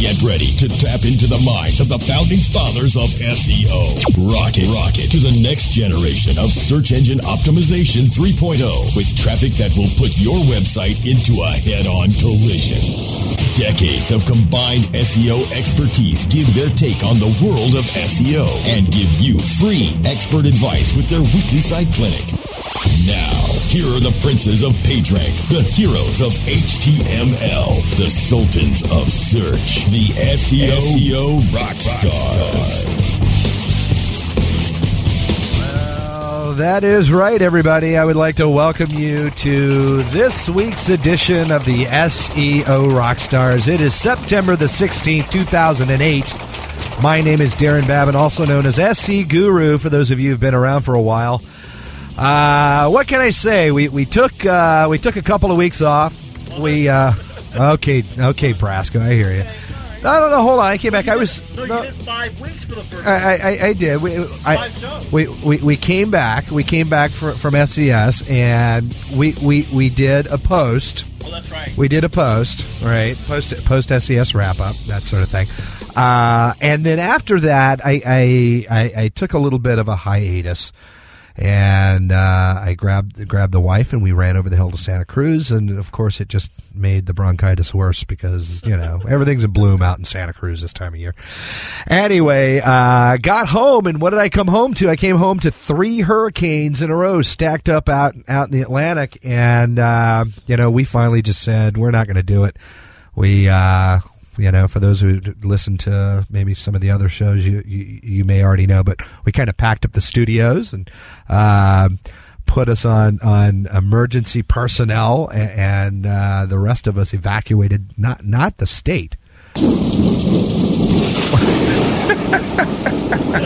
Get ready to tap into the minds of the founding fathers of SEO. Rocket, rocket to the next generation of search engine optimization 3.0 with traffic that will put your website into a head-on collision. Decades of combined SEO expertise give their take on the world of SEO and give you free expert advice with their weekly site clinic. Now, here are the princes of PageRank, the heroes of HTML, the sultans of search, the SEO, SEO rock stars. That is right, everybody. I would like to welcome you to this week's edition of the SEO Rockstars. It is September the 16th, 2008. My name is Darren Babin, also known as SE Guru, for those of you who've been around for a while. Uh, what can I say? We we took uh, we took a couple of weeks off. We uh, okay okay Brasco, I hear you. No, no, no. Hold on. I came back. I was. No, no, you did five weeks for the first. I, I, I did. We, I, we, we, we came back. We came back fr- from SES, and we, we, we did a post. oh, that's right. We did a post, right? Post post SES wrap up, that sort of thing. Uh, and then after that, I, I, I, I took a little bit of a hiatus, and uh, I grabbed grabbed the wife, and we ran over the hill to Santa Cruz, and of course, it just made the bronchitis worse because you know everything's a bloom out in Santa Cruz this time of year. Anyway, uh, got home, and what did I come home to? I came home to three hurricanes in a row stacked up out out in the Atlantic, and uh, you know we finally just said we're not going to do it. We uh, you know, for those who listen to maybe some of the other shows, you you, you may already know, but we kind of packed up the studios and uh, put us on on emergency personnel, a- and uh, the rest of us evacuated not not the state.